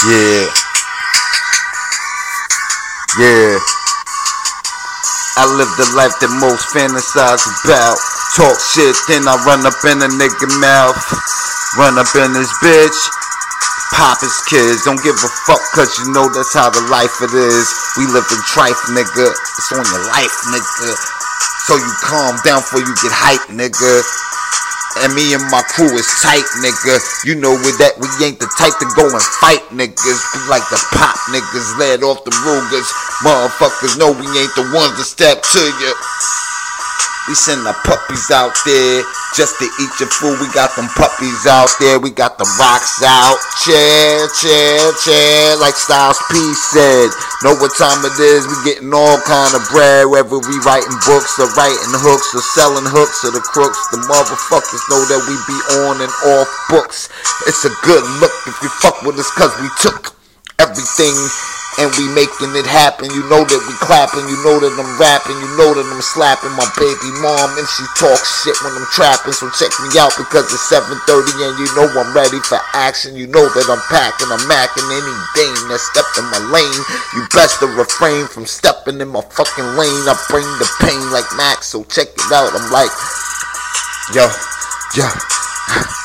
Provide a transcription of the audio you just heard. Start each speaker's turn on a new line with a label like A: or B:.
A: Yeah. Yeah. I live the life that most fantasize about. Talk shit, then I run up in a nigga mouth. Run up in this bitch. Pop his kids, don't give a fuck, cause you know that's how the life it is. We live in trife, nigga. It's on your life, nigga. So you calm down before you get hyped, nigga. And me and my crew is tight, nigga. You know with that we ain't the type to go and fight niggas. We like the pop niggas led off the Rugers. Motherfuckers know we ain't the ones to step to you. We send the puppies out there just to eat your food. We got them puppies out there. We got the rocks out. Chair, chair, chair, like Styles P said. Know what time it is? We getting all kind of bread. Whether we writing books or writing hooks or selling hooks or the crooks. The motherfuckers know that we be on and off books. It's a good look if you fuck with us cause we took everything and we making it happen. You know that we clapping, you know that I'm rapping, you know that I'm slapping my baby mom and she talks shit when I'm trapping. So check me out because it's 7:30 and you know I'm ready for action. You know that I'm packing, I'm macking any dame that stepped in my lane. You best to refrain from stepping in my fucking lane. I bring the pain like Max, so check it out. I'm like, yo, yo.